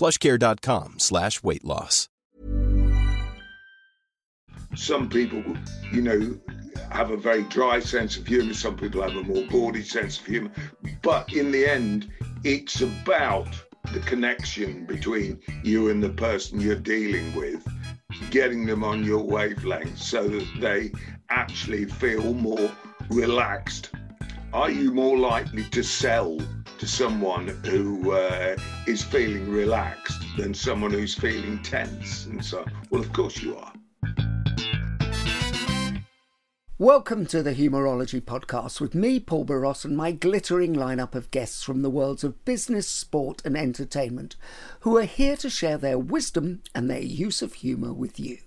plushcare.com slash weight loss. Some people, you know, have a very dry sense of humour. Some people have a more bawdy sense of humour. But in the end, it's about the connection between you and the person you're dealing with, getting them on your wavelength so that they actually feel more relaxed. Are you more likely to sell to someone who uh, is feeling relaxed than someone who's feeling tense? And so, well, of course you are. Welcome to the Humourology Podcast with me, Paul Boross, and my glittering lineup of guests from the worlds of business, sport, and entertainment who are here to share their wisdom and their use of humour with you.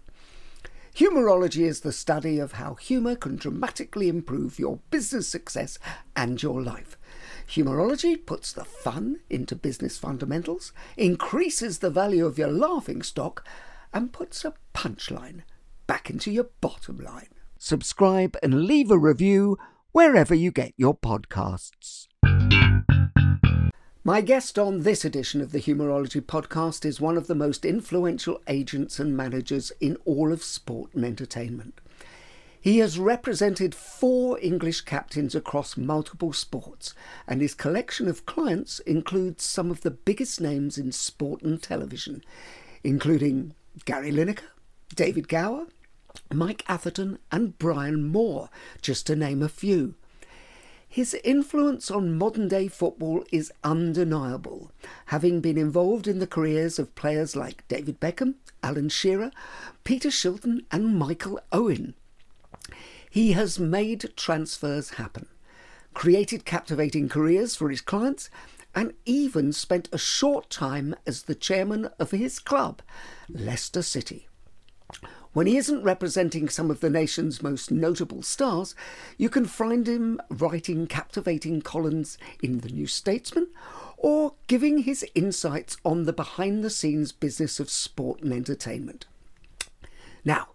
Humourology is the study of how humour can dramatically improve your business success and your life. Humourology puts the fun into business fundamentals, increases the value of your laughing stock, and puts a punchline back into your bottom line. Subscribe and leave a review wherever you get your podcasts. My guest on this edition of the Humourology podcast is one of the most influential agents and managers in all of sport and entertainment. He has represented four English captains across multiple sports, and his collection of clients includes some of the biggest names in sport and television, including Gary Lineker, David Gower, Mike Atherton, and Brian Moore, just to name a few. His influence on modern day football is undeniable, having been involved in the careers of players like David Beckham, Alan Shearer, Peter Shilton, and Michael Owen. He has made transfers happen, created captivating careers for his clients, and even spent a short time as the chairman of his club, Leicester City. When he isn't representing some of the nation's most notable stars, you can find him writing captivating columns in The New Statesman or giving his insights on the behind the scenes business of sport and entertainment. Now,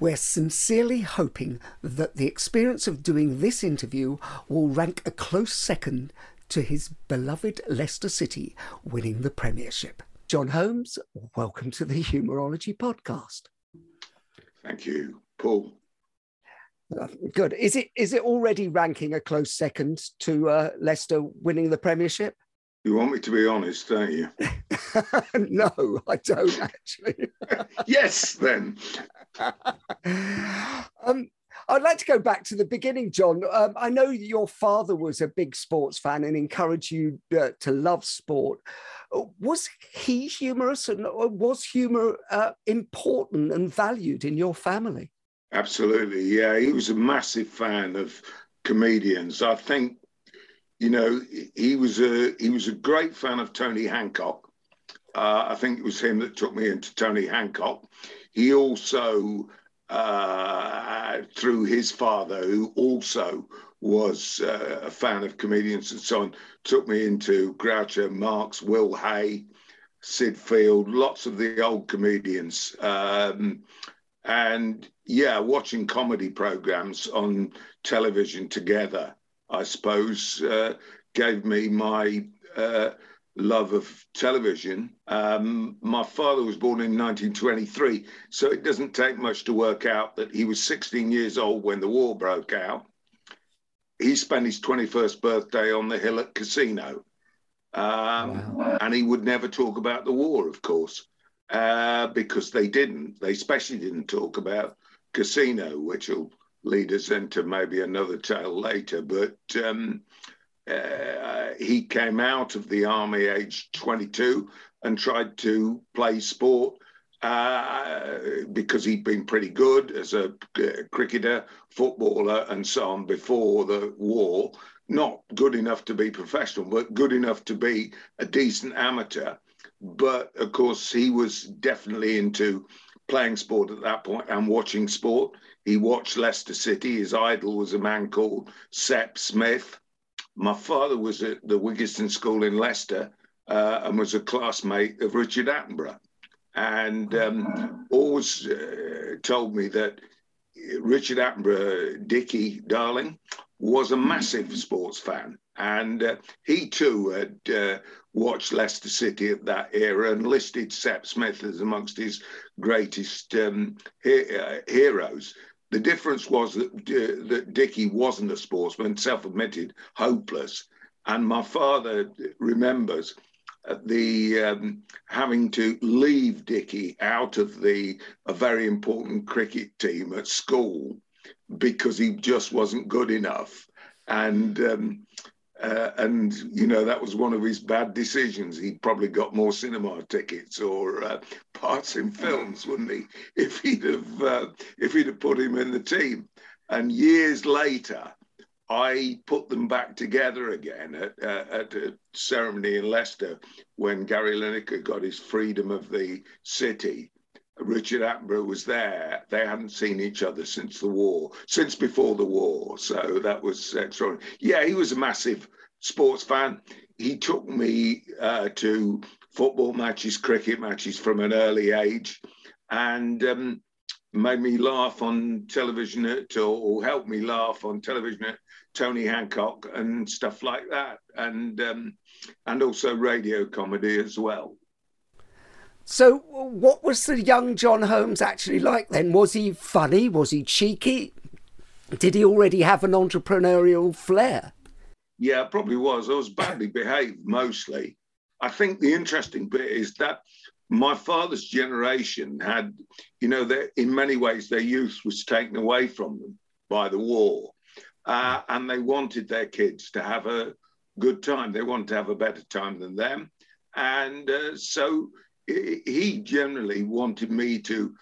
we're sincerely hoping that the experience of doing this interview will rank a close second to his beloved Leicester City winning the Premiership. Jon Holmes, welcome to the Humourology Podcast. Thank you, Paul. Good. Is it is it already ranking a close second to uh, Leicester winning the Premiership? You want me to be honest, don't you? no, I don't actually. yes, then. um, I'd like to go back to the beginning, Jon. Um, I know your father was a big sports fan and encouraged you uh, to love sport. Was he humorous and was humor uh, important and valued in your family? Absolutely, yeah. He was a massive fan of comedians. I think, you know, he was a he was a great fan of Tony Hancock. Uh, I think it was him that took me into Tony Hancock. He also uh, through his father, who also was uh, a fan of comedians and so on, took me into Groucho Marx, Will Hay, Sid Field, lots of the old comedians. Um, and yeah, watching comedy programs on television together, I suppose, uh, gave me my uh, love of television. Um, my father was born in 1923, so it doesn't take much to work out that he was 16 years old when the war broke out. He spent his 21st birthday on the hill at Cassino. Um, wow. And he would never talk about the war, of course. uh, because they didn't. They especially didn't talk about Cassino, which will lead us into maybe another tale later. But um, uh, he came out of the army aged 22 and tried to play sport uh, because he'd been pretty good as a uh, cricketer, footballer, and so on before the war. Not good enough to be professional, but good enough to be a decent amateur. But of course, he was definitely into playing sport at that point and watching sport. He watched Leicester City. His idol was a man called Sep Smith. My father was at the Wyggeston School in Leicester uh, and was a classmate of Richard Attenborough and um, always uh, told me that Richard Attenborough, Dickie Darling, was a massive sports fan. And uh, he too had uh, watched Leicester City at that era and listed Sep Smith as amongst his greatest um, he- uh, heroes. The difference was that, uh, that Dickie wasn't a sportsman, self admitted, hopeless. And my father remembers the um, having to leave Dickie out of the a very important cricket team at school because he just wasn't good enough, and um, uh, and you know that was one of his bad decisions. He probably got more cinema tickets or uh, parts in films, wouldn't he? If he'd have uh, if he'd have put him in the team. And years later, I put them back together again at, uh, at a ceremony in Leicester when Gary Lineker got his freedom of the city. Richard Attenborough was there. They hadn't seen each other since the war, since before the war. So that was extraordinary. Yeah, he was a massive sports fan. He took me uh, to football matches, cricket matches from an early age. And um, made me laugh on television at, or helped me laugh on television at Tony Hancock and stuff like that, and um, and also radio comedy as well. So, what was the young Jon Holmes actually like then? Was he funny? Was he cheeky? Did he already have an entrepreneurial flair? Yeah, probably was. I was badly behaved mostly. I think the interesting bit is that my father's generation had, you know, in many ways their youth was taken away from them by the war. Uh, and they wanted their kids to have a good time. They wanted to have a better time than them. And uh, so he generally wanted me to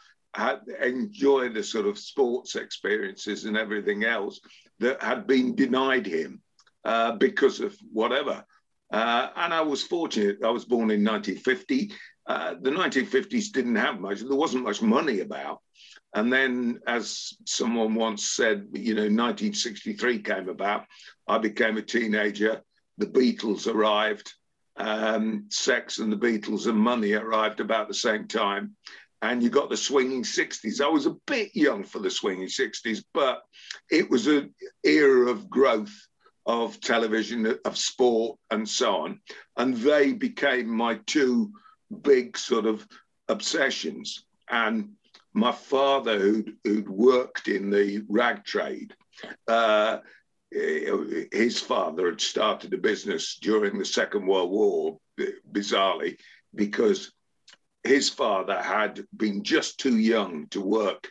enjoy the sort of sports experiences and everything else that had been denied him uh, because of whatever. Uh, and I was fortunate. I was born in 1950. Uh, the 1950s didn't have much. There wasn't much money about. And then, as someone once said, you know, 1963 came about. I became a teenager. The Beatles arrived. Um, Sex and the Beatles and Money arrived about the same time. And you got the swinging 60s. I was a bit young for the swinging 60s, but it was an era of growth of television, of sport, and so on. And they became my two big sort of obsessions. And my father, who'd, who'd worked in the rag trade, uh, his father had started a business during the Second World War, bizarrely, because his father had been just too young to work,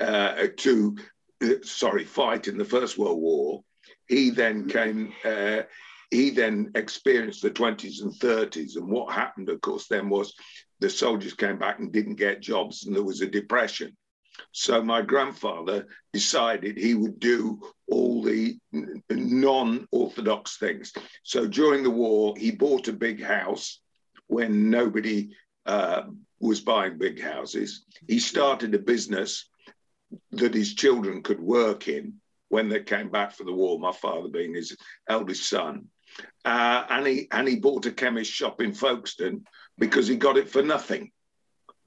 uh, to, uh, sorry, fight in the First World War. He then came, uh, he then experienced the 20s and 30s. And what happened, of course, then was the soldiers came back and didn't get jobs, and there was a depression. So my grandfather decided he would do all the non-orthodox things. So during the war, he bought a big house when nobody uh, was buying big houses. He started a business that his children could work in when they came back from the war. My father being his eldest son, uh, and he and he bought a chemist shop in Folkestone because he got it for nothing,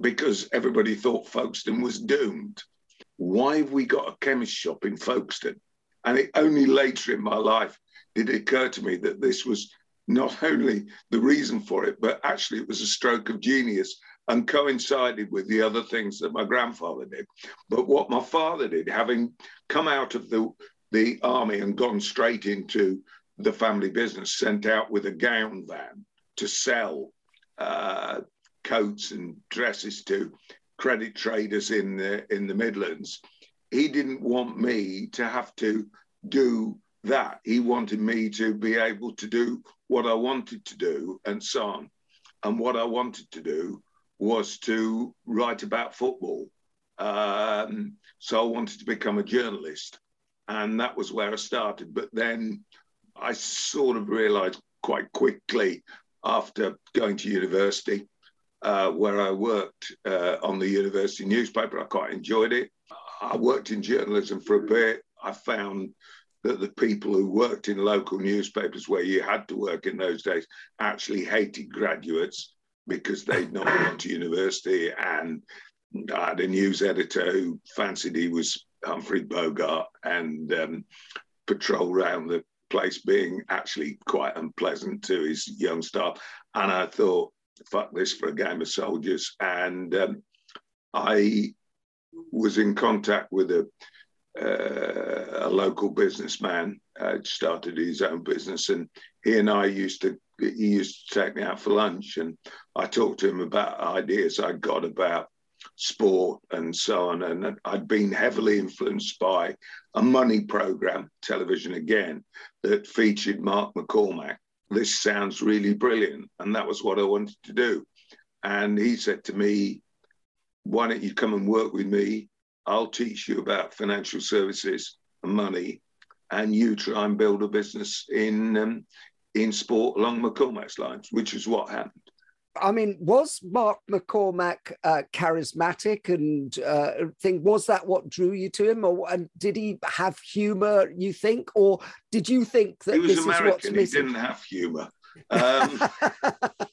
because everybody thought Folkestone was doomed. Why have we got a chemist shop in Folkestone? And it only later in my life did it occur to me that this was not only the reason for it, but actually it was a stroke of genius and coincided with the other things that my grandfather did. But what my father did, having come out of the, the army and gone straight into the family business, sent out with a gown van to sell uh, coats and dresses to credit traders in the in the Midlands. He didn't want me to have to do that. He wanted me to be able to do what I wanted to do and so on. And what I wanted to do was to write about football. Um, so I wanted to become a journalist. And that was where I started. But then I sort of realized quite quickly after going to university, uh, where I worked uh, on the university newspaper. I quite enjoyed it. I worked in journalism for a bit. I found that the people who worked in local newspapers where you had to work in those days actually hated graduates because they'd not gone to university. And I had a news editor who fancied he was Humphrey Bogart and um, patrol around the place being actually quite unpleasant to his young staff. And I thought, fuck this for a game of soldiers. And um, I was in contact with a uh, a local businessman uh, started his own business, and he and I used to he used to take me out for lunch, and I talked to him about ideas I got about sport and so on. And I'd been heavily influenced by a money program, television again, that featured Mark McCormack. This sounds really brilliant, and that was what I wanted to do. And he said to me, "Why don't you come and work with me? I'll teach you about financial services and money, and you try and build a business in um, in sport along McCormack's lines, which is what happened. I mean, was Mark McCormack uh, charismatic and uh, think was that what drew you to him, or and did he have humour? You think, or did you think that he was this American, is what's missing? He didn't have humour. Um,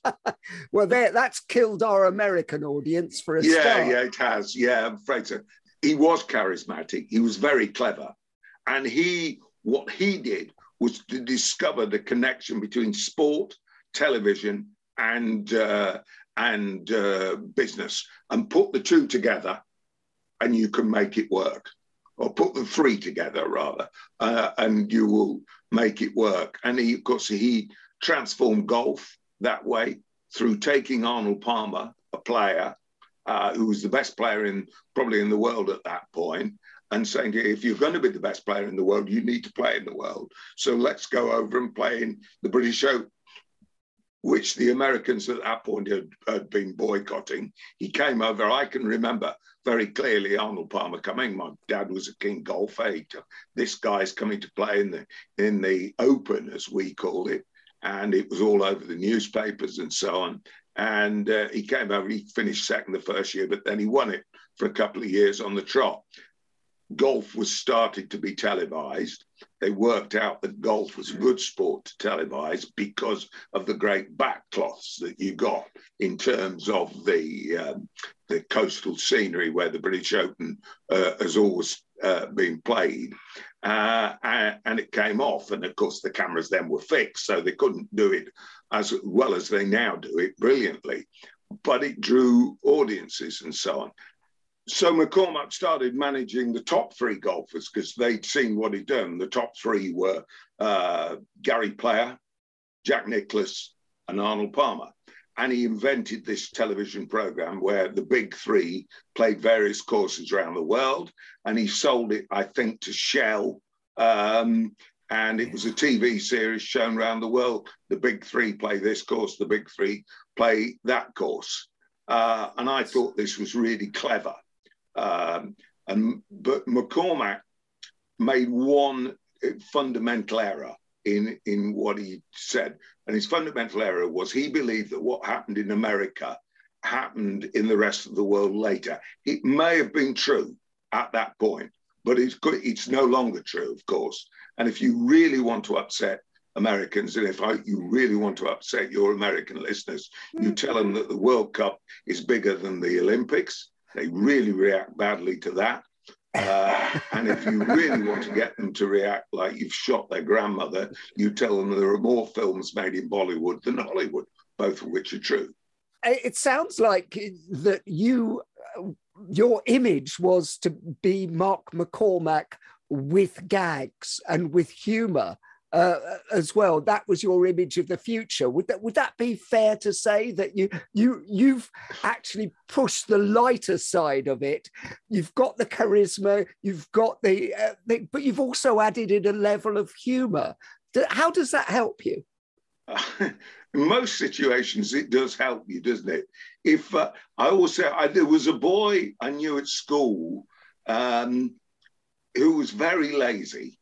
well, there, that's killed our American audience for a yeah, start. yeah, it has. Yeah, I'm afraid so he was charismatic. He was very clever, and he what he did was to discover the connection between sport, television, and uh, and uh, business, and put the two together, and you can make it work, or put the three together rather, uh, and you will make it work. And he, of course, he transformed golf that way through taking Arnold Palmer, a player, uh, who was the best player in probably in the world at that point, and saying, if you're going to be the best player in the world, you need to play in the world. So let's go over and play in the British Open, which the Americans at that point had, had been boycotting. He came over. I can remember very clearly Arnold Palmer coming. My dad was a king golf eight. This guy's coming to play in the in the Open, as we called it, and it was all over the newspapers and so on. And uh, he came over, he finished second the first year, but then he won it for a couple of years on the trot. Golf was started to be televised. They worked out that golf was a good sport to televise because of the great backcloths that you got in terms of the um, the coastal scenery where the British Open uh, has always uh, been played. Uh, and it came off. And of course, the cameras then were fixed, so they couldn't do it as well as they now do it brilliantly. But it drew audiences and so on. So McCormack started managing the top three golfers because they'd seen what he'd done. The top three were uh, Gary Player, Jack Nicklaus, and Arnold Palmer. And he invented this television program where the big three played various courses around the world. And he sold it, I think, to Shell um, and it was a TV series shown around the world. The big three play this course, the big three play that course. Uh, and I thought this was really clever. Um, and but McCormack made one fundamental error in in what he said, and his fundamental error was he believed that what happened in America happened in the rest of the world later. It may have been true at that point, but it's it's no longer true, of course. And if you really want to upset Americans, and if I, you really want to upset your American listeners, you tell them that the World Cup is bigger than the Olympics. They really react badly to that. Uh, and if you really want to get them to react like you've shot their grandmother, you tell them there are more films made in Bollywood than Hollywood, both of which are true. It sounds like that you your image was to be Mark McCormack with gags and with humor. Uh, as well. That was your image of the future. Would that would that be fair to say that you you you've actually pushed the lighter side of it? You've got the charisma, you've got the, uh, the but you've also added in a level of humour. How does that help you? in most situations, it does help you, doesn't it? If uh, I also, I, there was a boy I knew at school um, who was very lazy,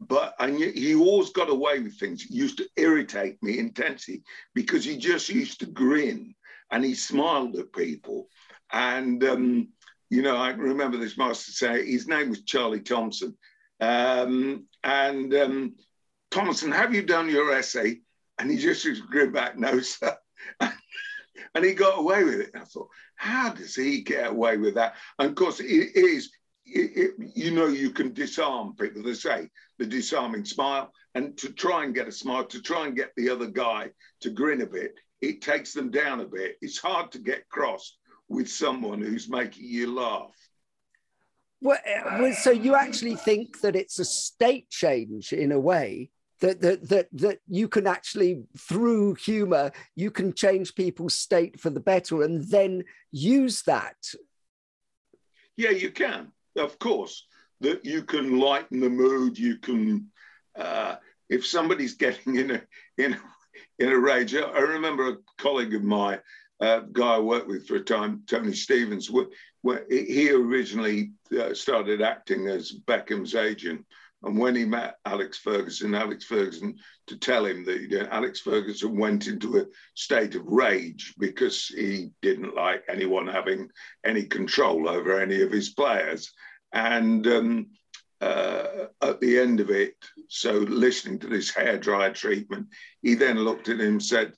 but knew he always got away with things. He used to irritate me intensely because he just used to grin and he smiled at people. And, um, you know, I remember this master say his name was Charlie Thompson. Um, and um, Thompson, have you done your essay? And he just used to grin back, no, sir. and he got away with it. And I thought, how does he get away with that? And of course, it is, it, it, you know, you can disarm people. They say the disarming smile, and to try and get a smile, to try and get the other guy to grin a bit, it takes them down a bit. It's hard to get crossed with someone who's making you laugh. Well, uh, so you actually think that it's a state change in a way that that that that you can actually through humor you can change people's state for the better and then use that yeah you can of course that you can lighten the mood you can uh, if somebody's getting in a in in a rage. I remember a colleague of mine a guy i worked with for a time tony stephens where he originally uh, started acting as beckham's agent and when he met Alex Ferguson, Alex Ferguson to tell him that you know, Alex Ferguson went into a state of rage because he didn't like anyone having any control over any of his players. And um, uh, at the end of it, so listening to this hair dryer treatment, he then looked at him and said,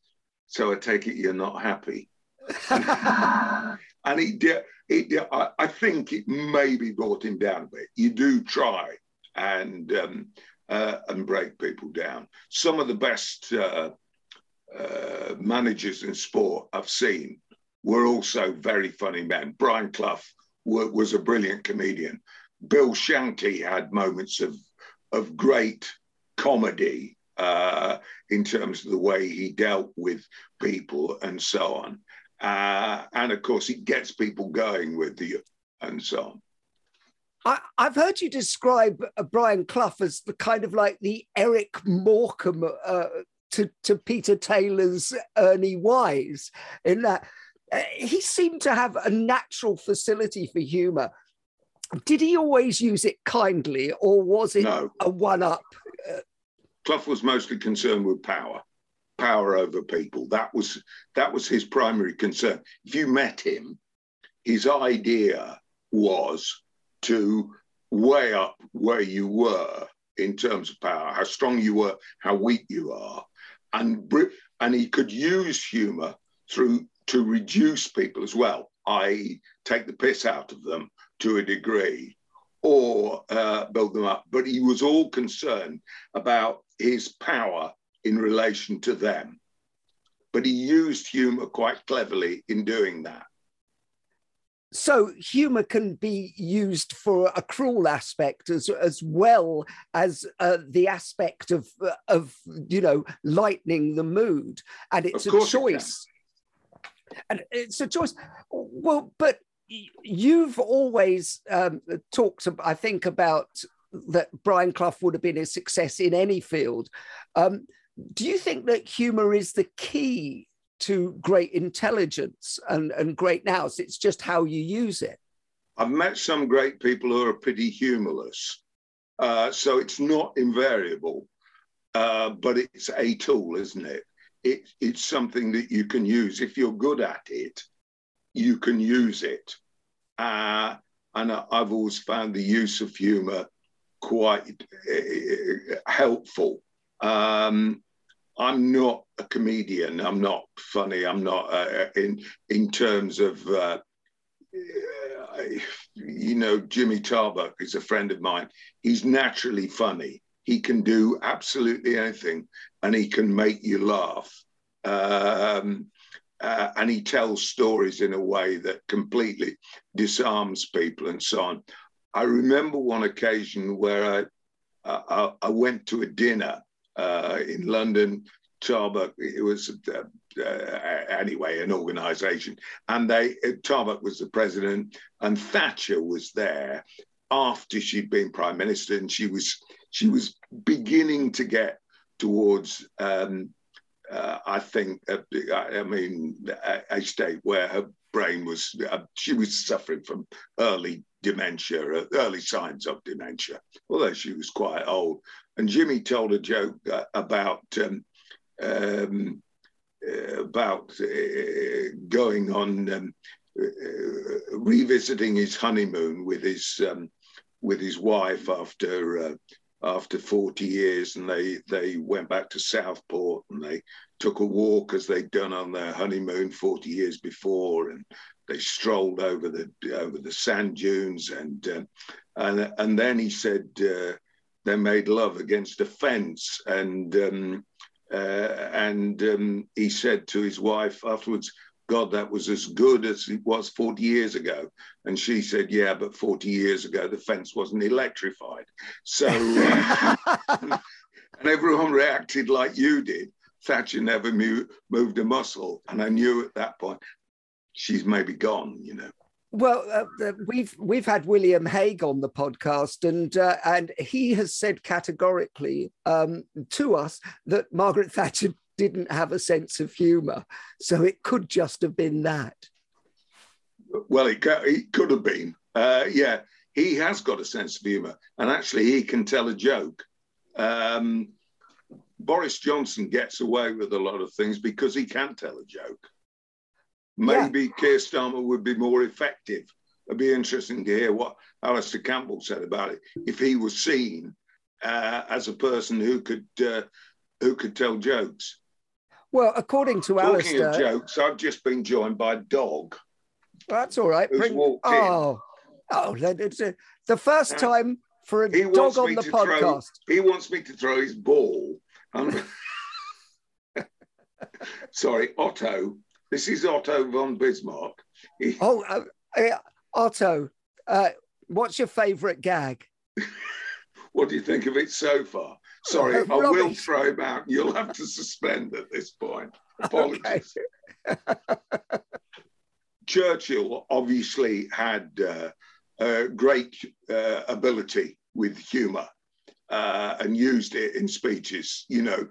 "So I take it you're not happy." and he did. I, I think it maybe brought him down a bit. You do try and um, uh, and break people down. Some of the best uh, uh, managers in sport I've seen were also very funny men. Brian Clough was a brilliant comedian. Bill Shankly had moments of of great comedy uh, in terms of the way he dealt with people and so on. Uh, and of course, it gets people going with you and so on. I, have heard you describe uh, Brian Clough as the kind of like the Eric Morecambe uh, to, to Peter Taylor's Ernie Wise, in that uh, he seemed to have a natural facility for humour. Did he always use it kindly, or was it no. a one up? Clough was mostly concerned with power, power over people. That was that was his primary concern. If you met him, his idea was to weigh up where you were in terms of power, how strong you were, how weak you are, and and he could use humour through to reduce people as well, i.e., take the piss out of them to a degree, or uh, build them up. But he was all concerned about his power in relation to them. But he used humour quite cleverly in doing that so humor can be used for a cruel aspect as as well as uh, the aspect of uh, of you know lightening the mood. And it's a choice. it and it's a choice. Well but you've always um, talked i think about that brian clough would have been a success in any field. Um, do you think that humor is the key to great intelligence and, and great nous. It's just how you use it. I've met some great people who are pretty humorless. Uh, so it's not invariable, uh, but it's a tool, isn't it? it? It's something that you can use. If you're good at it, you can use it. Uh, and I've always found the use of humor quite uh, helpful. Um, I'm not a comedian. I'm not funny. I'm not uh, in in terms of uh, you know Jimmy Tarbuck is a friend of mine. He's naturally funny. He can do absolutely anything, and he can make you laugh. Um, uh, and he tells stories in a way that completely disarms people and so on. I remember one occasion where I, I, I went to a dinner uh, in London. Tarbuck, it was uh, uh, anyway an organisation, and they Tarbuck was the president, and Thatcher was there after she'd been prime minister, and she was she was beginning to get towards. Um, uh, I think, I mean, a, a, state where her brain was, uh, she was suffering from early dementia, uh, early signs of dementia, although she was quite old. And Jimmy told a joke uh, about um, um, uh, about uh, going on um, uh, revisiting his honeymoon with his um, with his wife after after 40 years. And they they went back to Southport and they took a walk as they'd done on their honeymoon 40 years before. And they strolled over the over the sand dunes and uh, and and then he said uh, they made love against a fence and um, uh, and um, he said to his wife afterwards God, that was as good as it was 40 years ago. And she said, Yeah, but 40 years ago, the fence wasn't electrified. So, uh, and everyone reacted like you did. Thatcher never moved a muscle. And I knew at that point, she's maybe gone, you know. Well, uh, we've we've had William Hague on the podcast, and uh, and he has said categorically um, to us that Margaret Thatcher didn't have a sense of humor. So it could just have been that. Well, it, it could have been. Uh, yeah, he has got a sense of humor, and actually, he can tell a joke. Um, Boris Johnson gets away with a lot of things because he can tell a joke. Maybe yeah. Keir Starmer would be more effective. It'd be interesting to hear what Alastair Campbell said about it. If he was seen uh, as a person who could uh, who could tell jokes. Well, according to Talking Alastair, of jokes, I've just been joined by a dog. That's all right. Bring, oh, oh, it's a, the first time for a dog on the podcast. Throw, he wants me to throw his ball. sorry, Otto. This is Otto von Bismarck. Oh, uh, uh, Otto, uh, what's your favourite gag? what do you think of it so far? Sorry, I will throw him out. You'll have to suspend at this point. Apologies. Churchill obviously had uh, great uh, ability with humour uh, and used it in speeches. You know,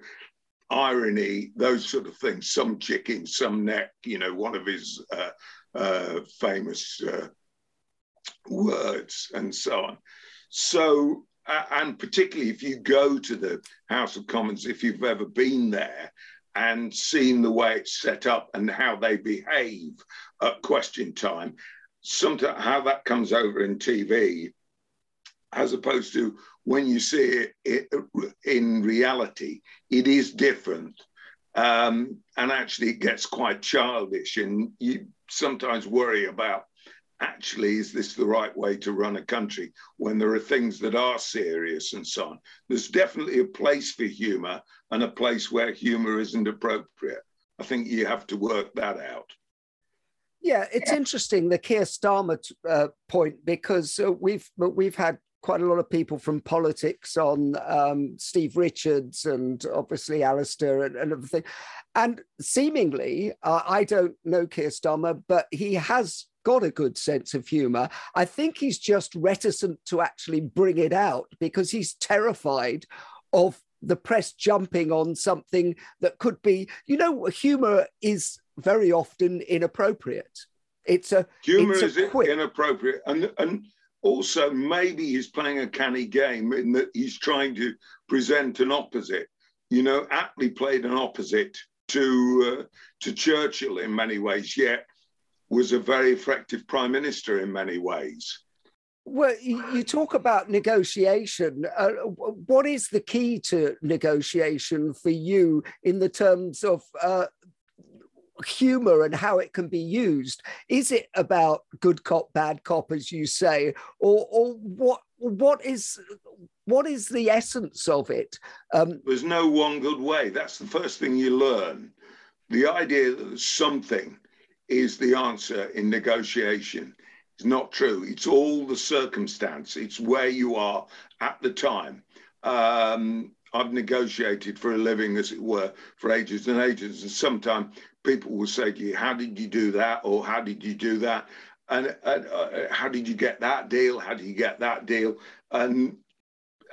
irony, those sort of things. Some chicken, some neck. You know, one of his uh, uh, famous uh, words, and so on. So and particularly if you go to the House of Commons, if you've ever been there and seen the way it's set up and how they behave at question time, sometimes how that comes over in TV, as opposed to when you see it, it in reality, it is different. Um, and actually, it gets quite childish, and you sometimes worry about actually, is this the right way to run a country when there are things that are serious and so on? There's definitely a place for humor and a place where humor isn't appropriate. I think you have to work that out. Yeah, it's yeah. interesting the Keir Starmer uh, point because uh, we've we've had quite a lot of people from politics on um, Steve Richards and obviously Alastair and, and everything. And seemingly, uh, I don't know Keir Starmer, but he has got a good sense of humor. I think he's just reticent to actually bring it out because he's terrified of the press jumping on something that could be, you know, humor is very often inappropriate. It's a humor it's a is quick... inappropriate, and and also maybe he's playing a canny game in that he's trying to present an opposite. You know, Attlee played an opposite to uh, to Churchill in many ways. Yet was a very effective prime minister in many ways. Well, you talk about negotiation. Uh, what is the key to negotiation for you in the terms of uh, humor and how it can be used? Is it about good cop, bad cop, as you say, or, or what? What is what is the essence of it? Um, There's no one good way. That's the first thing you learn. The idea that something is the answer in negotiation. is not true. It's all the circumstance. It's where you are at the time. Um, I've negotiated for a living, as it were, for ages and ages. And sometimes people will say to you, How did you do that? Or how did you do that? And, and uh, how did you get that deal? How did you get that deal? And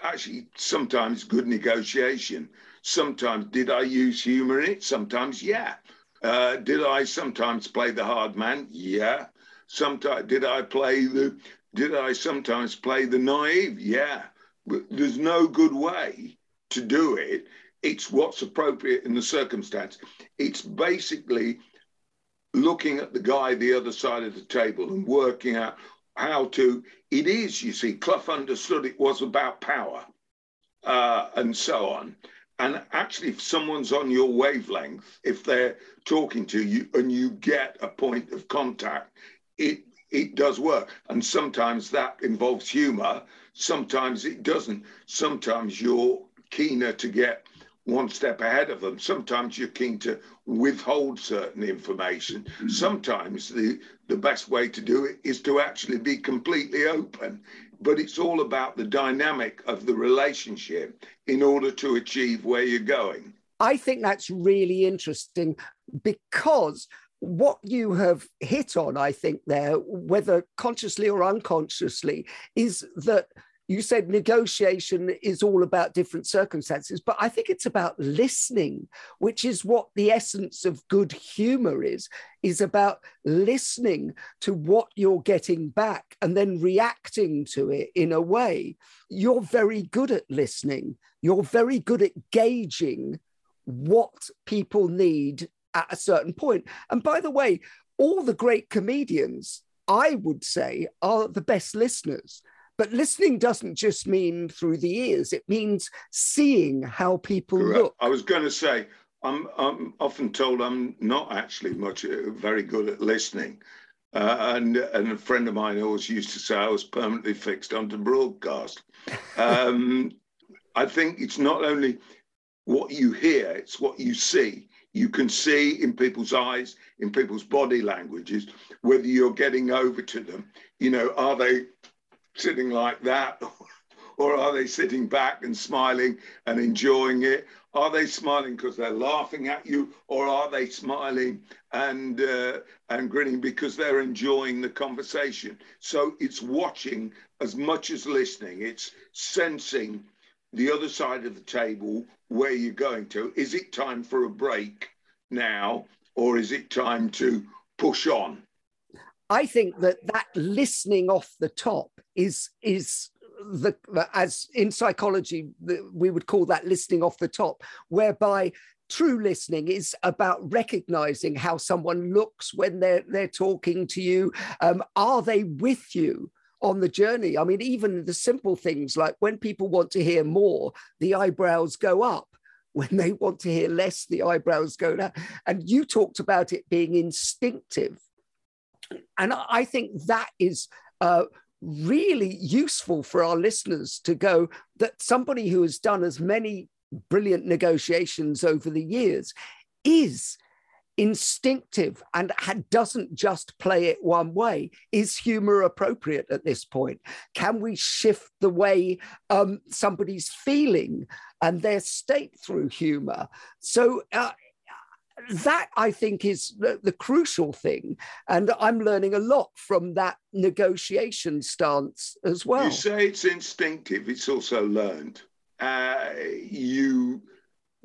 actually, sometimes good negotiation. Sometimes, did I use humor in it? Sometimes, yeah. Uh, did I sometimes play the hard man? Yeah. Sometimes, did I play the? Did I sometimes play the naive? Yeah. But there's no good way to do it. It's what's appropriate in the circumstance. It's basically looking at the guy the other side of the table and working out how to. It is, you see, Clough understood it was about power uh, and so on. And actually, if someone's on your wavelength, if they're talking to you and you get a point of contact, it it does work. And sometimes that involves humor. Sometimes it doesn't. Sometimes you're keener to get one step ahead of them. Sometimes you're keen to withhold certain information. Mm-hmm. Sometimes the, the best way to do it is to actually be completely open. But it's all about the dynamic of the relationship in order to achieve where you're going. I think that's really interesting because what you have hit on, I think, there, whether consciously or unconsciously, is that you said negotiation is all about different circumstances, but I think it's about listening, which is what the essence of good humor is, is about listening to what you're getting back and then reacting to it in a way. You're very good at listening. You're very good at gauging what people need at a certain point. And by the way, all the great comedians, I would say, are the best listeners but listening doesn't just mean through the ears, it means seeing how people Correct. look. I was going to say, I'm, I'm often told I'm not actually much uh, very good at listening. Uh, and and a friend of mine always used to say I was permanently fixed onto broadcast. Um, I think it's not only what you hear; it's what you see. You can see in people's eyes, in people's body languages, whether you're getting over to them. You know, are they sitting like that? Or are they sitting back and smiling and enjoying it? Are they smiling because they're laughing at you, or are they smiling and uh, and grinning because they're enjoying the conversation? So it's watching as much as listening. It's sensing the other side of the table where you're going to. Is it time for a break now, or is it time to push on? I think that that listening off the top is is the as in psychology we would call that listening off the top, whereby true listening is about recognizing how someone looks when they're they're talking to you. Um, are they with you? on the journey. I mean, even the simple things like when people want to hear more, the eyebrows go up. When they want to hear less, the eyebrows go down. And you talked about it being instinctive. And I think that is uh, really useful for our listeners to go that somebody who has done as many brilliant negotiations over the years is instinctive and doesn't just play it one way. Is humor appropriate at this point? Can we shift the way um, somebody's feeling and their state through humor? So uh, that I think is the, the, crucial thing. And I'm learning a lot from that negotiation stance as well. You say it's instinctive, it's also learned. Uh, you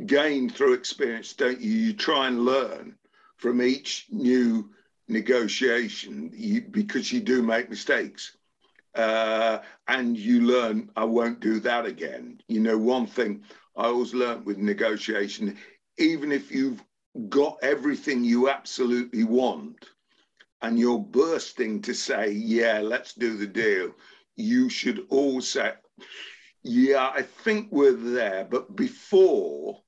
gain through experience, don't you? You try and learn from each new negotiation you, because you do make mistakes. Uh, and you learn, I won't do that again. You know, one thing I always learned with negotiation, even if you've got everything you absolutely want and you're bursting to say, yeah, let's do the deal, you should all say, yeah, I think we're there. But before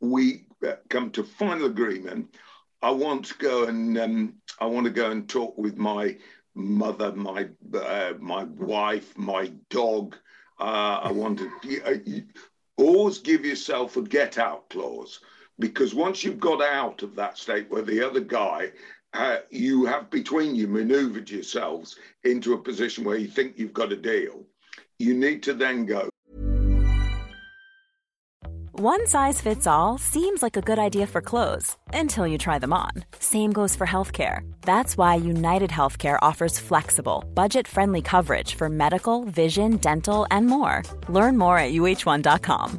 we uh, come to final agreement, I want to go and um, I want to go and talk with my mother, my uh, my wife, my dog. Uh, I want to you, always give yourself a get out clause because once you've got out of that state where the other guy uh, you have between you maneuvered yourselves into a position where you think you've got a deal you need to then go One size fits all seems like a good idea for clothes until you try them on. Same goes for healthcare. That's why United Healthcare offers flexible, budget friendly coverage for medical, vision, dental, and more. Learn more at uh1.com.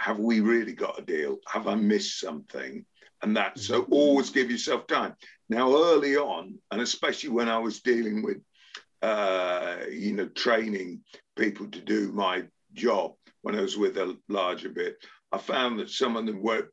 Have we really got a deal? Have I missed something? And that, so always give yourself time. Now, early on, and especially when I was dealing with, uh, you know, training people to do my job when I was with a larger bit, I found that some of them were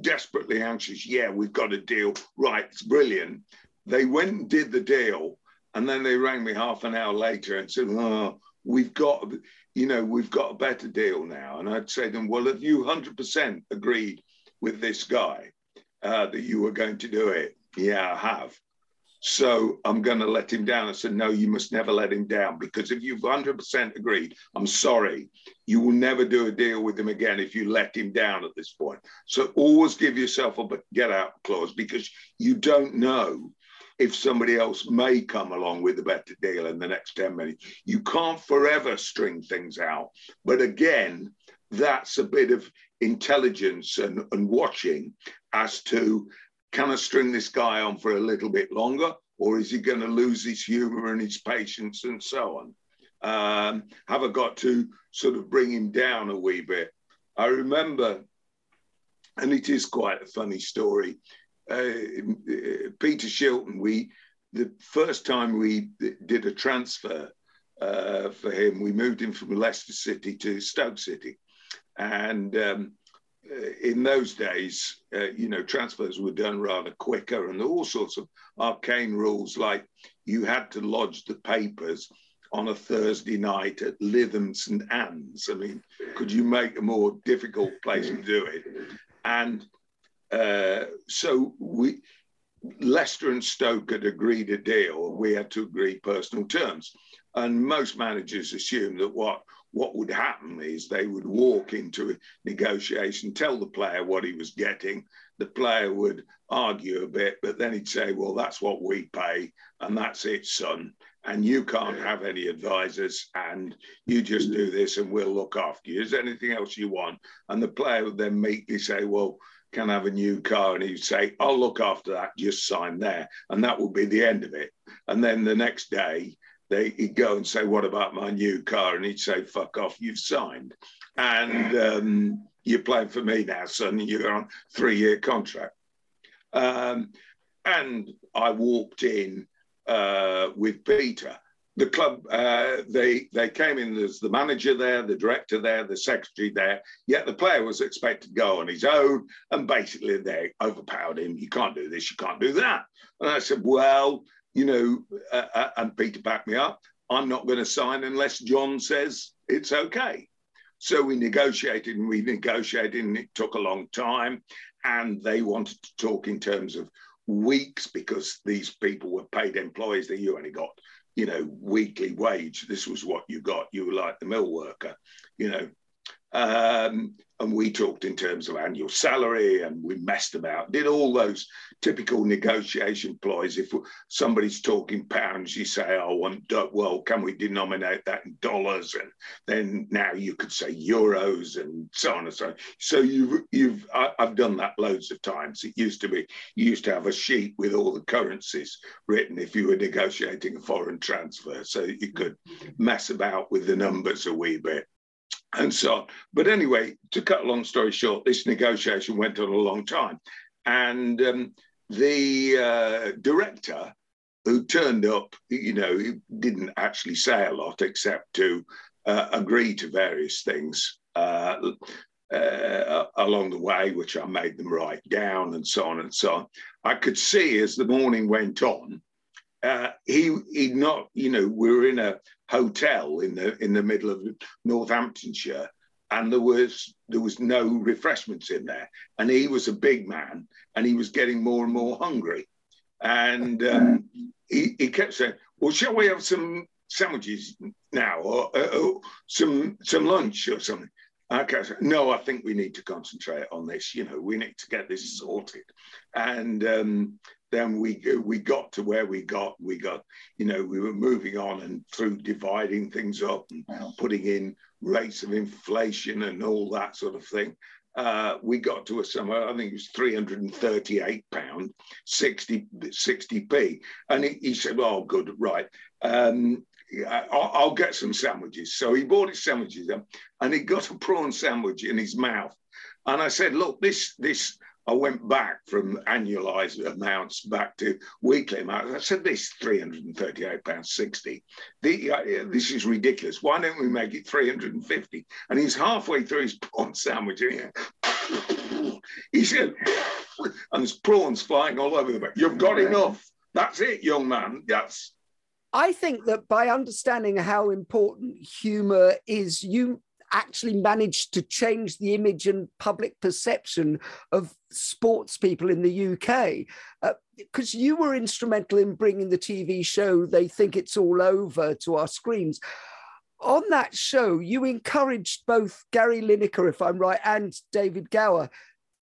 desperately anxious. Yeah, we've got a deal. Right, it's brilliant. They went and did the deal, and then they rang me half an hour later and said, "Oh, we've got, you know, we've got a better deal now." And I'd say to them, "Well, have you hundred percent agreed with this guy uh, that you were going to do it?" Yeah, I have. So I'm going to let him down. I said, no, you must never let him down because if you've 100% agreed, I'm sorry, you will never do a deal with him again if you let him down at this point. So always give yourself a get out clause because you don't know if somebody else may come along with a better deal in the next 10 minutes. You can't forever string things out. But again, that's a bit of intelligence and, and watching as to can I string this guy on for a little bit longer, or is he going to lose his humor and his patience and so on? Um, have I got to sort of bring him down a wee bit? I remember, and it is quite a funny story. Uh, Peter Shilton, we the first time we did a transfer uh, for him, we moved him from Leicester City to Stoke City, and um, in those days, uh, you know, transfers were done rather quicker and all sorts of arcane rules like you had to lodge the papers on a Thursday night at Lytham St Anne's. I mean, could you make a more difficult place to do it? And uh, so we, Leicester and Stoke had agreed a deal. We had to agree personal terms. And most managers assume that what what would happen is they would walk into a negotiation, tell the player what he was getting. The player would argue a bit, but then he'd say, Well, that's what we pay, and that's it, son. And you can't have any advisors, and you just do this, and we'll look after you. Is there anything else you want? And the player would then meekly say, Well, can have a new car? And he'd say, I'll look after that, just sign there. And that would be the end of it. And then the next day, they, he'd go and say, What about my new car? And he'd say, Fuck off, you've signed. And um, you're playing for me now, son. You're on three year contract. Um, and I walked in uh, with Peter. The club, uh, they they came in. as the manager there, the director there, the secretary there. Yet the player was expected to go on his own, and basically they overpowered him. You can't do this, you can't do that. And I said, well, you know, uh, uh, and Peter backed me up. I'm not going to sign unless Jon says it's okay. So we negotiated and we negotiated, and it took a long time. And they wanted to talk in terms of weeks because these people were paid employees that you only got you know, weekly wage. This was what you got. You were like the mill worker, you know. Um, and we talked in terms of annual salary and we messed about, did all those typical negotiation ploys. If somebody's talking pounds, you say, I want, well, can we denominate that in dollars? And then now you could say euros and so on and so on. So you've, you've I, have done that loads of times. It used to be, you used to have a sheet with all the currencies written if you were negotiating a foreign transfer. So you could mess about with the numbers a wee bit and so on. But anyway, to cut a long story short, this negotiation went on a long time. And um, the uh, director who turned up, you know, he didn't actually say a lot except to uh, agree to various things uh, uh along the way, which I made them write down and so on and so on. I could see as the morning went on, uh, he he not you know we were in a hotel in the in the middle of Northamptonshire, and there was there was no refreshments in there, and he was a big man, and he was getting more and more hungry, and um, he he kept saying, "Well, shall we have some sandwiches now, or, some some lunch or something?" Okay, no, I think we need to concentrate on this. You know, we need to get this sorted, and um, then we we got to where we got. We got, you know, we were moving on and through dividing things up and putting in rates of inflation and all that sort of thing. Uh, we got to a sum, I think it was 338 pound, 60, 60p. And he, he said, oh, good, right. Um, I'll, I'll, get some sandwiches. So he bought his sandwiches and he got a prawn sandwich in his mouth. And I said, look, this, this, I went back from annualized amounts back to weekly amounts. I said, this £338.60. The, uh, this is ridiculous. Why don't we make it 350 And he's halfway through his prawn sandwich. And he said, and there's prawns flying all over the place. You've got enough. That's it, young man. That's I think that by understanding how important humor is, you actually managed to change the image and public perception of sports people in the UK. Because uh, you were instrumental in bringing the TV show They Think It's All Over to our screens. On that show, you encouraged both Gary Lineker, if I'm right, and David Gower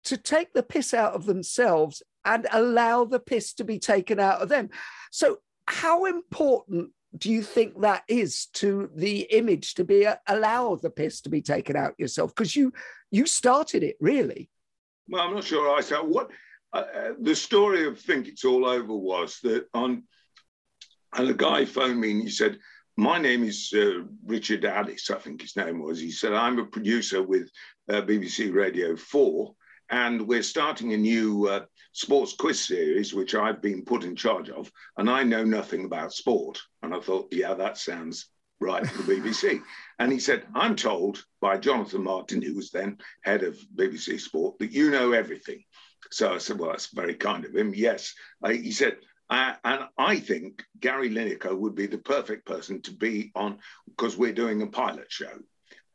to take the piss out of themselves and allow the piss to be taken out of them. So, how important do you think that is to the image to be a, allow the piss to be taken out yourself? Because you you started it really. Well i'm not sure i said what uh, uh, the story of think it's all over was that on and a guy phoned me and he said my name is uh, richard addis i think his name was. He said i'm a producer with uh, bbc radio 4 and we're starting a new uh, sports quiz series, which I've been put in charge of, and I know nothing about sport. And I thought, yeah, that sounds right for the BBC. and he said, I'm told by Jonathan Martin, who was then head of BBC Sport, that you know everything. So I said, well, that's very kind of him. Yes. Uh, he said, uh, and I think Gary Lineker would be the perfect person to be on because we're doing a pilot show.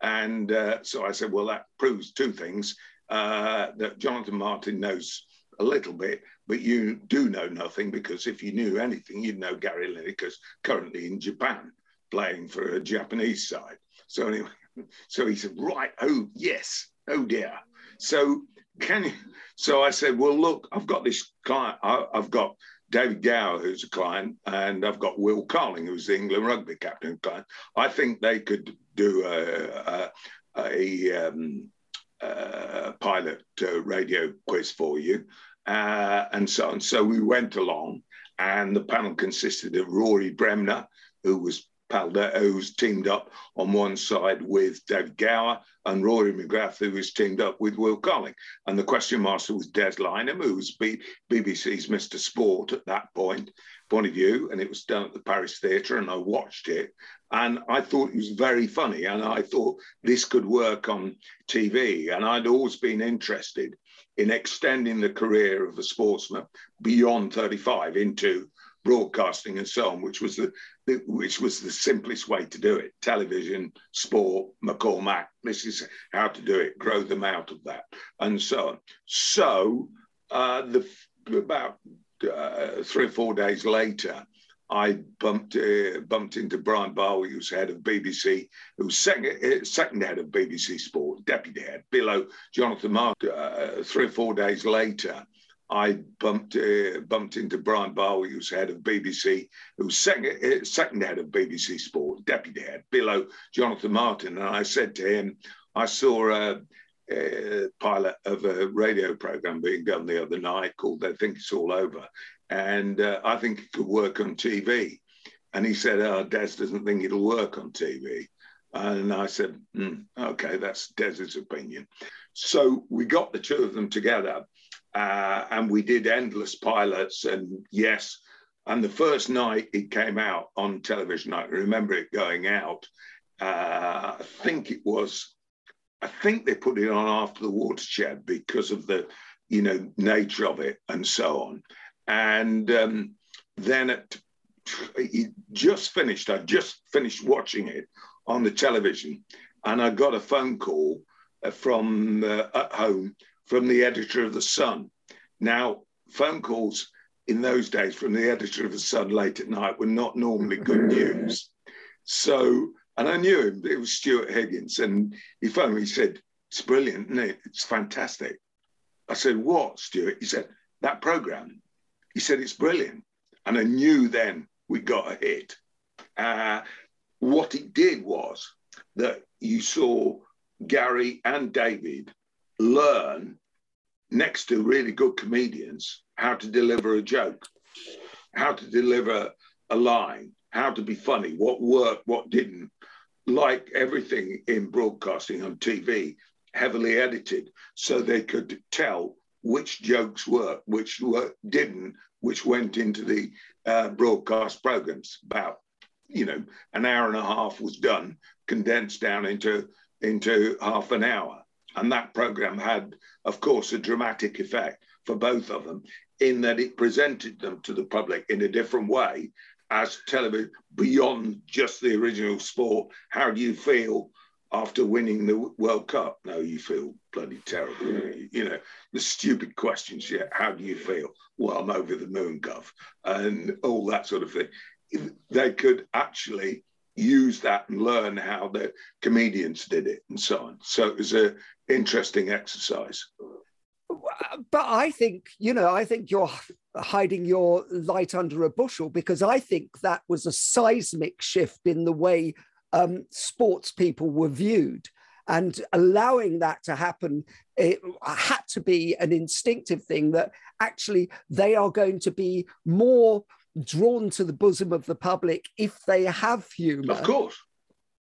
And uh, so I said, well, that proves two things uh, that Jonathan Martin knows a little bit, but you do know nothing because if you knew anything, you'd know Gary Lineker's currently in Japan playing for a Japanese side. So anyway, so he said, right, oh yes, oh dear. So can you? So I said, well, look, I've got this client. I, have got David Gower, who's a client, and I've got Will Carling, who's the England rugby captain client. I think they could do a, a, a um, uh, pilot uh, radio quiz for you, uh, and so on. So we went along, and the panel consisted of Rory Bremner, who was Palda, who was teamed up on one side with David Gower, and Rory McGrath, who was teamed up with Will Carling. And the question master was Des Lynam, who was B- BBC's Mr. Sport at that point, point of view, and it was done at the Paris Theatre, and I watched it, and I thought it was very funny, and I thought this could work on TV, and I'd always been interested in extending the career of a sportsman beyond 35 into broadcasting and so on, which was the, the, which was the simplest way to do it. Television, sport, McCormack. This is how to do it. Grow them out of that, and so on. So uh, the about uh, three or four days later, I bumped uh, bumped into Brian Barwick, who's head of BBC, who's second, uh, second head of BBC Sport, deputy head, below Jonathan Mark. Uh, three or four days later, I bumped uh, bumped into Brian Barwick, who's head of BBC, who's second, uh, second head of BBC Sport, deputy head, below Jonathan Martin. And I said to him, I saw a pilot of a radio program being done the other night called They Think It's All Over and uh, I think it could work on TV. And he said, "Oh, Des doesn't think it'll work on TV." And I said, mm, "Okay, that's Des's opinion." So we got the two of them together, uh, and we did endless pilots. And yes, and the first night it came out on television, I remember it going out. Uh, I think it was, I think they put it on after the watershed because of the, you know, nature of it and so on. And um, then it, he just finished, I just finished watching it on the television. And I got a phone call uh, from uh, at home from the editor of The Sun. Now, phone calls in those days from the editor of The Sun late at night were not normally good news. So, and I knew him, it was Stuart Higgins. And he phoned me, he said, It's brilliant, it? It's fantastic. I said, What, Stuart? He said, That program. He said, It's brilliant. And I knew then we got a hit. Uh, what it did was that you saw Gary and David learn next to really good comedians how to deliver a joke, how to deliver a line, how to be funny, what worked, what didn't. Like everything in broadcasting on TV, heavily edited so they could tell which jokes worked, which were, didn't, which went into the uh, broadcast programs. About you know an hour and a half was done, condensed down into into half an hour, and that program had, of course, a dramatic effect for both of them in that it presented them to the public in a different way as television beyond just the original sport. How do you feel after winning the World Cup. No, you feel bloody terrible. You know, the stupid questions. Yeah, how do you feel? Well, I'm over the moon, Gov, and all that sort of thing. They could actually use that and learn how the comedians did it and so on. So it was an interesting exercise. But I think, you know, I think you're hiding your light under a bushel because I think that was a seismic shift in the way um, sports people were viewed. And allowing that to happen, it had to be an instinctive thing that actually they are going to be more drawn to the bosom of the public if they have humour. Of course.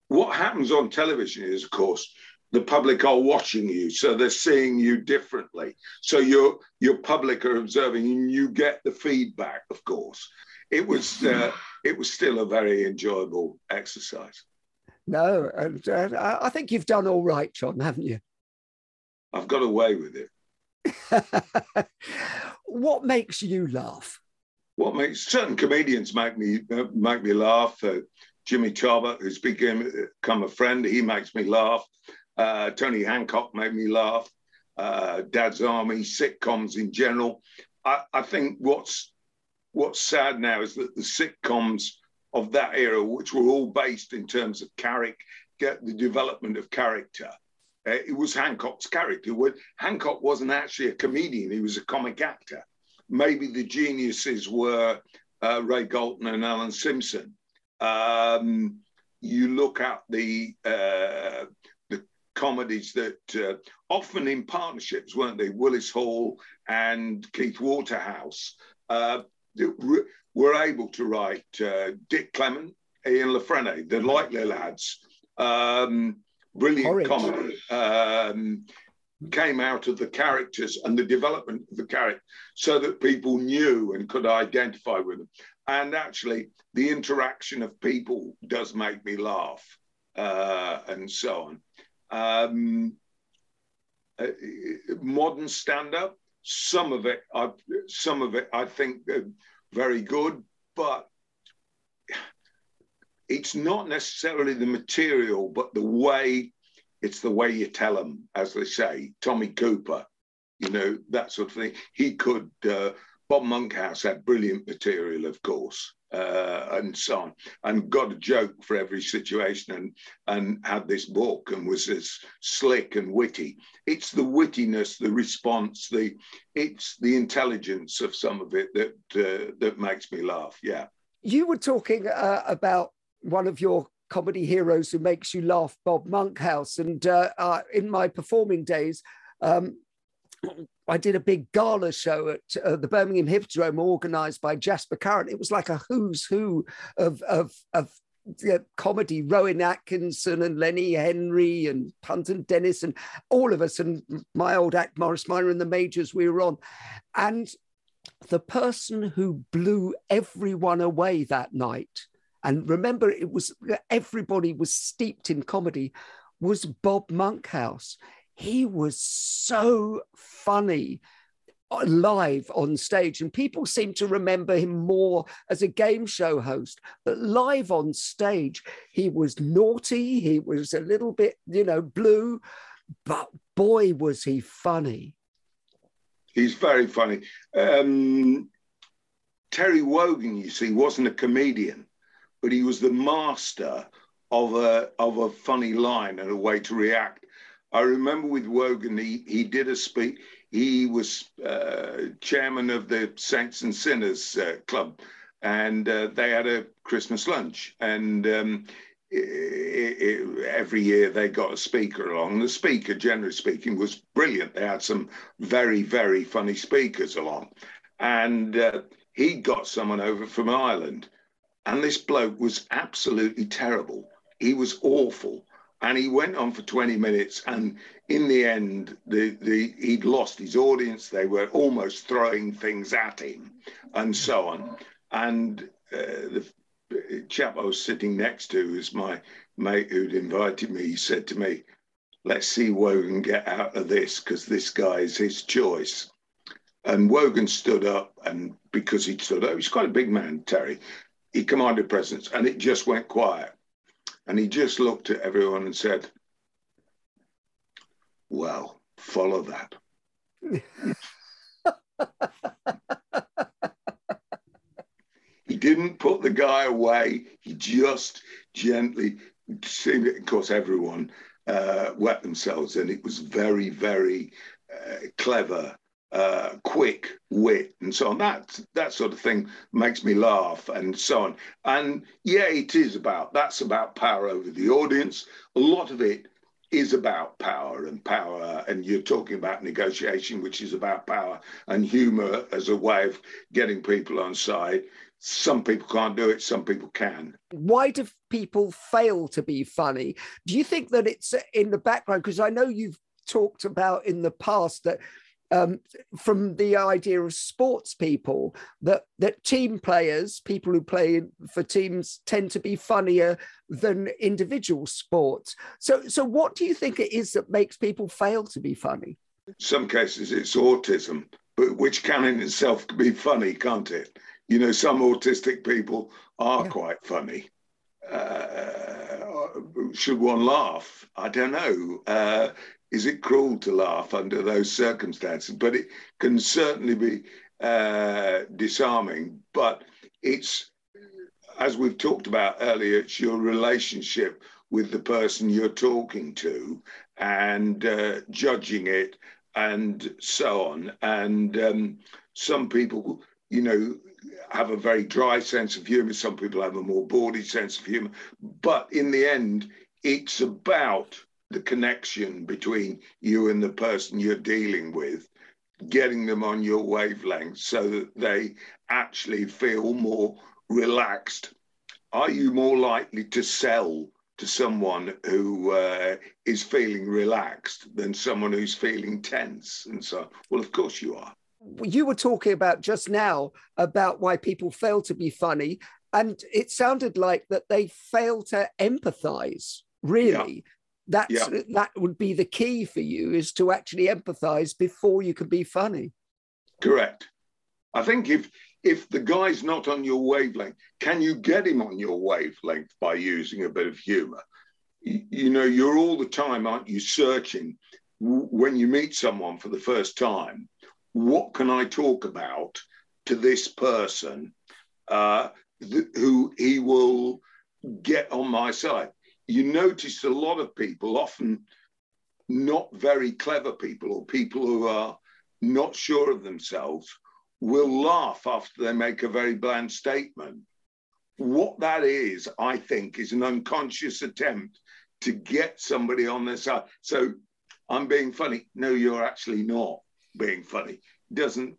What happens on television is, of course, the public are watching you, so they're seeing you differently. So your your public are observing, and you get the feedback. Of course, it was uh, it was still a very enjoyable exercise. No, and uh, I think you've done all right, Jon, haven't you? I've got away with it. what makes you laugh? What makes certain comedians make me uh, make me laugh? Uh, Jimmy Tarbuck, who's become a friend, he makes me laugh. Uh, Tony Hancock made me laugh. Uh, Dad's Army, sitcoms in general. I, I think what's what's sad now is that the sitcoms of that era, which were all based in terms of character, get the development of character. Uh, it was Hancock's character. Hancock wasn't actually a comedian; he was a comic actor. Maybe the geniuses were uh, Ray Galton and Alan Simpson. Um, you look at the uh, the comedies that uh, often in partnerships, weren't they? Willis Hall and Keith Waterhouse. Uh, were able to write uh, Dick Clement, Ian La Frenais, the Likely Lads, um, brilliant Porridge. comedy. Um, came out of the characters and the development of the character so that people knew and could identify with them. And actually, the interaction of people does make me laugh uh, and so on. Um, uh, modern stand up, some of it, I, some of it, I think uh, very good, but it's not necessarily the material, but the way it's the way you tell them, as they say. Tommy Cooper, you know, that sort of thing. He could uh, Bob Monkhouse had brilliant material, of course, uh, and so on, and got a joke for every situation, and and had this book and was as slick and witty. It's the wittiness, the response, the it's the intelligence of some of it that uh, that makes me laugh. Yeah. You were talking uh, about one of your comedy heroes who makes you laugh, Bob Monkhouse, and uh, uh, in my performing days. Um, I did a big gala show at uh, the Birmingham Hippodrome organized by Jasper Carrott. It was like a who's who of, of, of comedy, Rowan Atkinson and Lenny Henry and Punt and Dennis and all of us and my old act, Morris Minor and the Majors we were on. And the person who blew everyone away that night, and remember it was everybody was steeped in comedy, was Bob Monkhouse he was so funny live on stage and people seem to remember him more as a game show host but live on stage he was naughty he was a little bit you know blue but boy was he funny. He's very funny. Um, terry wogan you see wasn't a comedian but he was the master of a of a funny line and a way to react I remember with Wogan, he, he did a speech. He was uh, chairman of the Saints and Sinners uh, Club, and uh, they had a Christmas lunch. And um, it, it, every year they got a speaker along. The speaker, generally speaking, was brilliant. They had some very, very funny speakers along. And uh, he got someone over from Ireland. And this bloke was absolutely terrible. He was awful and he went on for 20 minutes and in the end the, the he'd lost his audience. They were almost throwing things at him and so on. And uh, the chap i was sitting next to is my mate who'd invited me. He said to me let's see wogan get out of this because this guy is his choice. And wogan stood up and because he stood up he's quite a big man terry. He commanded presence and it just went quiet and he just looked at everyone and said, Well, follow that. he didn't put the guy away. He just gently seemed, of course, everyone uh, wet themselves, and it was very, very uh, clever uh, quick wit and so on. That that sort of thing makes me laugh and so on. And yeah, it is about that's about power over the audience. A lot of it is about power and power, and you're talking about negotiation, which is about power and humor as a way of getting people on side. Some people can't do it, some people can. Why do people fail to be funny? Do you think that it's in the background? Because I know you've talked about in the past that um, from the idea of sports people that that team players, people who play for teams, tend to be funnier than individual sports. So, so what do you think it is that makes people fail to be funny? Some cases it's autism, but which can in itself be funny, can't it? You know, some autistic people are yeah. quite funny. Uh, should one laugh? I don't know. Uh, is it cruel to laugh under those circumstances? But it can certainly be uh, disarming. But it's, as we've talked about earlier, it's your relationship with the person you're talking to and uh, judging it and so on. And um, some people, you know, have a very dry sense of humor. Some people have a more bawdy sense of humor. But in the end, it's about the connection between you and the person you're dealing with, getting them on your wavelength so that they actually feel more relaxed. Are you more likely to sell to someone who uh, is feeling relaxed than someone who's feeling tense? And so, well, of course you are. You were talking about just now about why people fail to be funny. And it sounded like that they fail to empathize, really. That's yeah. that would be the key for you is to actually empathize before you can be funny correct i think if if the guy's not on your wavelength can you get him on your wavelength by using a bit of humor you, you know you're all the time aren't you searching when you meet someone for the first time what can i talk about to this person uh, th- who he will get on my side. You notice a lot of people, often not very clever people or people who are not sure of themselves, will laugh after they make a very bland statement. What that is, I think, is an unconscious attempt to get somebody on their side. So I'm being funny. No, you're actually not being funny. Doesn't,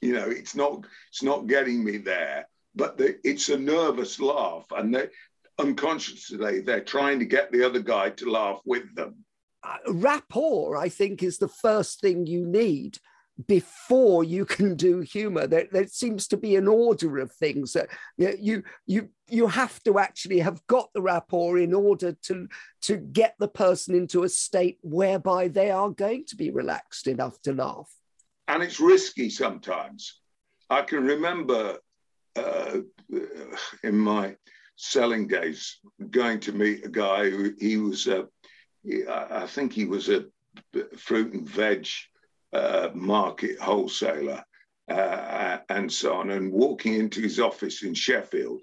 you know, it's not it's not getting me there. But the, it's a nervous laugh, and they unconsciously they're trying to get the other guy to laugh with them. Uh, rapport, I think, is the first thing you need before you can do humor. There, there seems to be an order of things that you you you have to actually have got the rapport in order to to get the person into a state whereby they are going to be relaxed enough to laugh. And it's risky sometimes. I can remember uh, in my selling days going to meet a guy who he was a, I think he was a fruit and veg uh, market wholesaler uh, and so on, and walking into his office in Sheffield,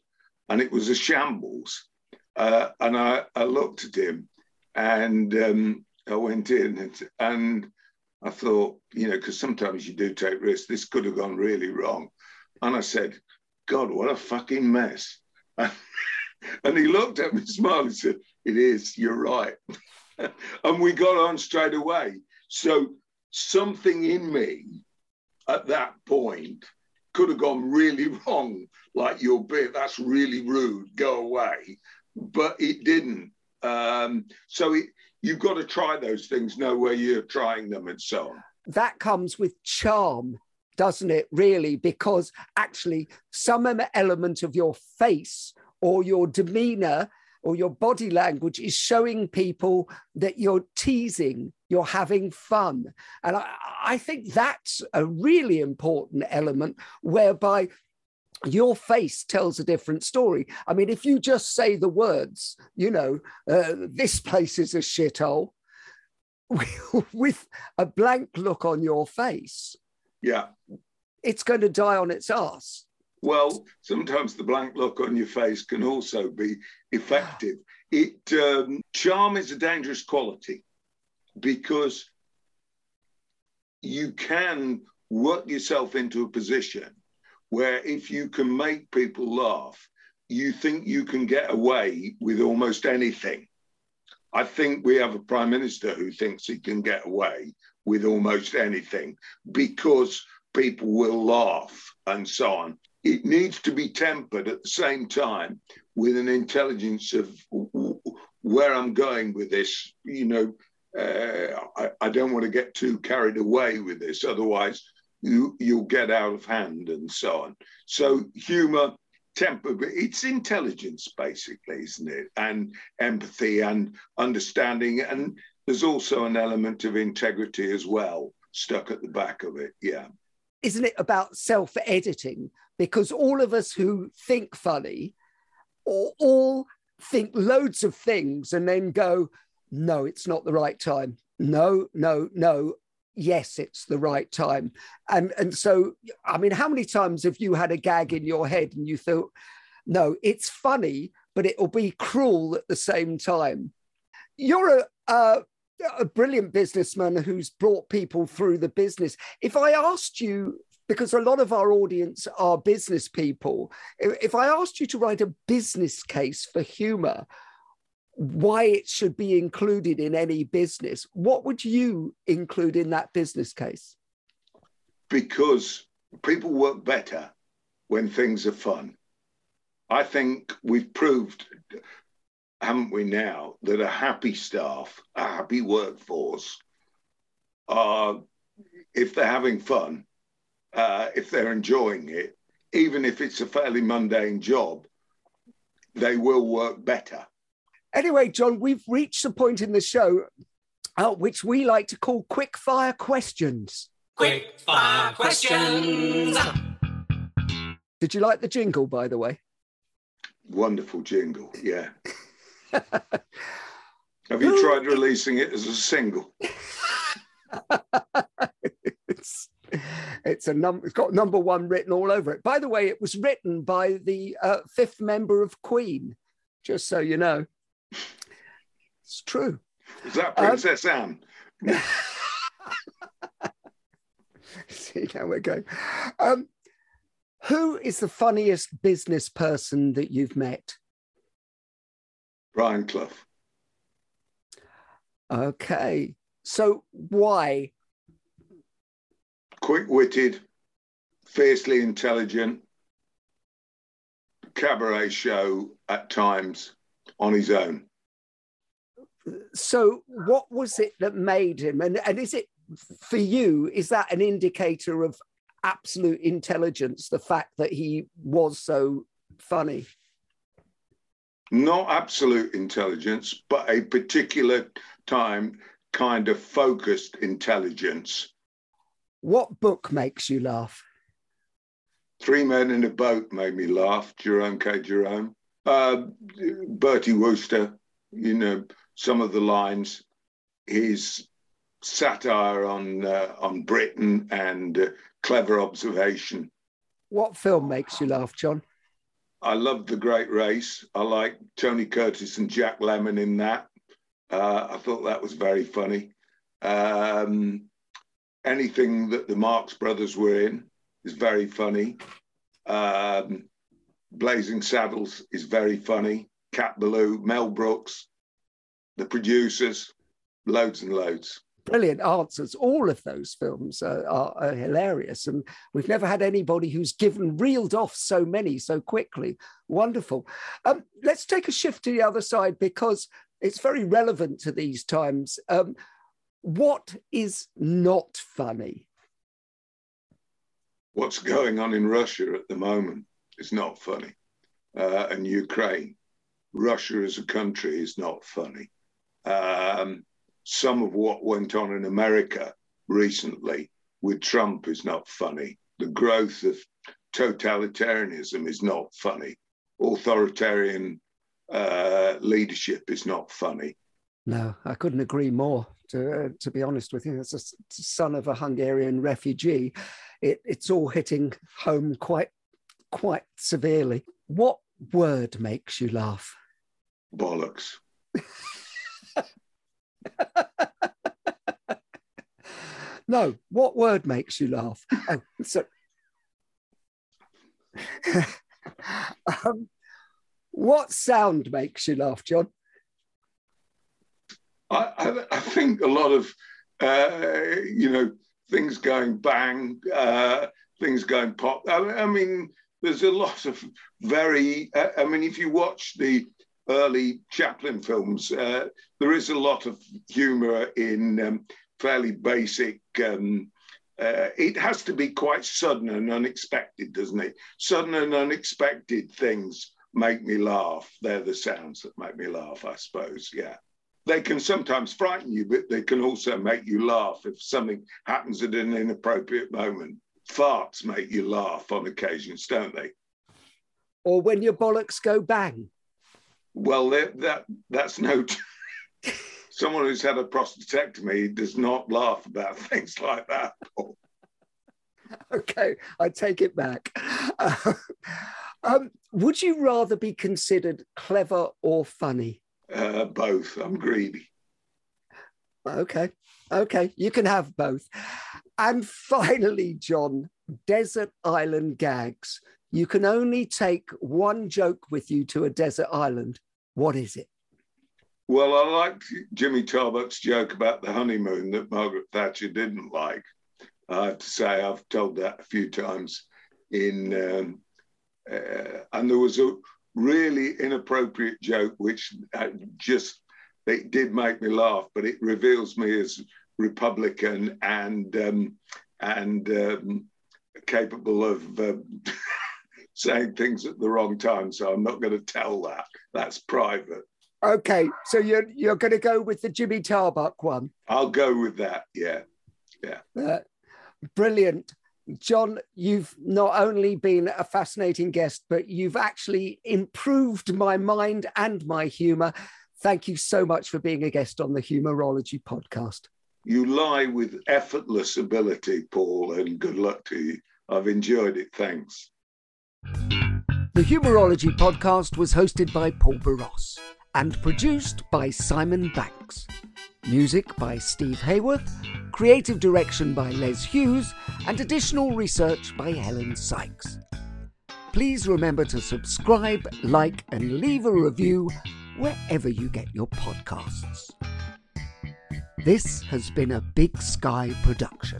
and it was a shambles. Uh, and I, I, looked at him, and um, I went in, and, and I thought, you know, because sometimes you do take risks. This could have gone really wrong, and I said, "God, what a fucking mess." and he looked at me, smiled, and said, "It is. You're right." and we got on straight away. So something in me at that point could have gone really wrong, like your bit, that's really rude, go away. But it didn't. Um, so it, you've got to try those things, know where you're trying them and so on. That comes with charm, doesn't it, really? Because actually, some element of your face or your demeanor or your body language is showing people that you're teasing, you're having fun. And I, I think that's a really important element whereby your face tells a different story. I mean, if you just say the words, you know, uh, this place is a shithole, with a blank look on your face, yeah, it's going to die on its ass. Well, sometimes the blank look on your face can also be effective. It um, charm is a dangerous quality because you can work yourself into a position where if you can make people laugh, you think you can get away with almost anything. I think we have a prime minister who thinks he can get away with almost anything because people will laugh and so on it needs to be tempered at the same time with an intelligence of where I'm going with this. You know, uh, I, I, don't want to get too carried away with this, otherwise you you'll get out of hand and so on. So humor, temper, it's intelligence basically, isn't it? And empathy and understanding, and there's also an element of integrity as well stuck at the back of it. Yeah isn't it about self editing? Because all of us who think funny or all think loads of things and then go, no, it's not the right time. No, no, no. Yes, it's the right time. And and so, I mean, how many times have you had a gag in your head and you thought, no, it's funny, but it will be cruel at the same time? You're a, a a brilliant businessman who's brought people through the business. If I asked you, because a lot of our audience are business people, if I asked you to write a business case for humor, why it should be included in any business, what would you include in that business case? Because people work better when things are fun. I think we've proved haven't we now, that a happy staff, a happy workforce, are, if they're having fun, uh, if they're enjoying it, even if it's a fairly mundane job, they will work better. Anyway, Jon, we've reached the point in the show uh, which we like to call quick fire questions. Quick fire questions. Did you like the jingle, by the way? Wonderful jingle, yeah. Have you tried releasing it as a single? it's a num- it's got number one written all over it. By the way, it was written by the uh, fifth member of Queen, just so you know. It's true. Is that Princess um, Anne? See, now we're going. Um, who is the funniest business person that you've met? Brian Clough. Okay. So why? Quick witted, fiercely intelligent, cabaret show at times on his own. So, what was it that made him? And, and is it for you, is that an indicator of absolute intelligence, the fact that he was so funny? Not absolute intelligence, but a particular time kind of focused intelligence. What book makes you laugh? Three Men in a Boat made me laugh. Jerome K. Jerome. Uh, Bertie Wooster, you know, some of the lines. His satire on uh, on Britain and uh, clever observation. What film makes you laugh, Jon? I love The Great Race. I like Tony Curtis and Jack Lemmon in that. Uh, I thought that was very funny. Um, anything that the Marx Brothers were in is very funny. Um, Blazing Saddles is very funny. Cat Ballou, Mel Brooks, the producers, loads and loads. Brilliant answers. All of those films are, are, are, hilarious, and we've never had anybody who's given reeled off so many so quickly. Wonderful. Um, let's take a shift to the other side because it's very relevant to these times. Um, what is not funny? What's going on in Russia at the moment is not funny. Uh, and Ukraine, Russia as a country is not funny. Um, some of what went on in America recently with Trump is not funny. The growth of totalitarianism is not funny. Authoritarian uh, leadership is not funny. No, I couldn't agree more. To, uh, to be honest with you, as a son of a Hungarian refugee, it, it's all hitting home quite quite severely. What word makes you laugh? Bollocks. no, what word makes you laugh? Oh, so, um, what sound makes you laugh, Jon? I, I, I think a lot of, uh, you know, things going bang, uh, things going pop. I, I, mean, there's a lot of very, uh, I mean, if you watch the early Chaplin films, uh, there is a lot of humor in um, fairly basic um, uh, it has to be quite sudden and unexpected, doesn't it? Sudden and unexpected things make me laugh. They're the sounds that make me laugh, I suppose. Yeah. They can sometimes frighten you, but they can also make you laugh if something happens at an inappropriate moment. Farts make you laugh on occasions, don't they? Or when your bollocks go bang. Well, that that's no. Someone who's had a prostatectomy does not laugh about things like that. okay, I take it back. Uh, um, would you rather be considered clever or funny? Uh, both. I'm greedy. Okay. Okay. You can have both. And finally, Jon, desert island gags. You can only take one joke with you to a desert island. What is it? Well, I liked Jimmy Tarbuck's joke about the honeymoon that Margaret Thatcher didn't like. I have to say, I've told that a few times in um, uh, and there was a really inappropriate joke which just it did make me laugh, but it reveals me as Republican and um, and um, capable of uh, saying things at the wrong time. So I'm not going to tell that. That's private. Okay, so you're you're going to go with the Jimmy Tarbuck one. I'll go with that. Yeah, yeah. Uh, brilliant. Jon, you've not only been a fascinating guest, but you've actually improved my mind and my humor. Thank you so much for being a guest on the Humourology podcast. you lie with effortless ability, Paul, and good luck to you. I've enjoyed it. Thanks. The Humourology podcast was hosted by Paul Boross and produced by Simon Banks. Music by Steve Hayworth, creative direction by Les Hughes, and additional research by Helen Sykes. Please remember to subscribe, like, and leave a review wherever you get your podcasts. This has been a Big Sky production.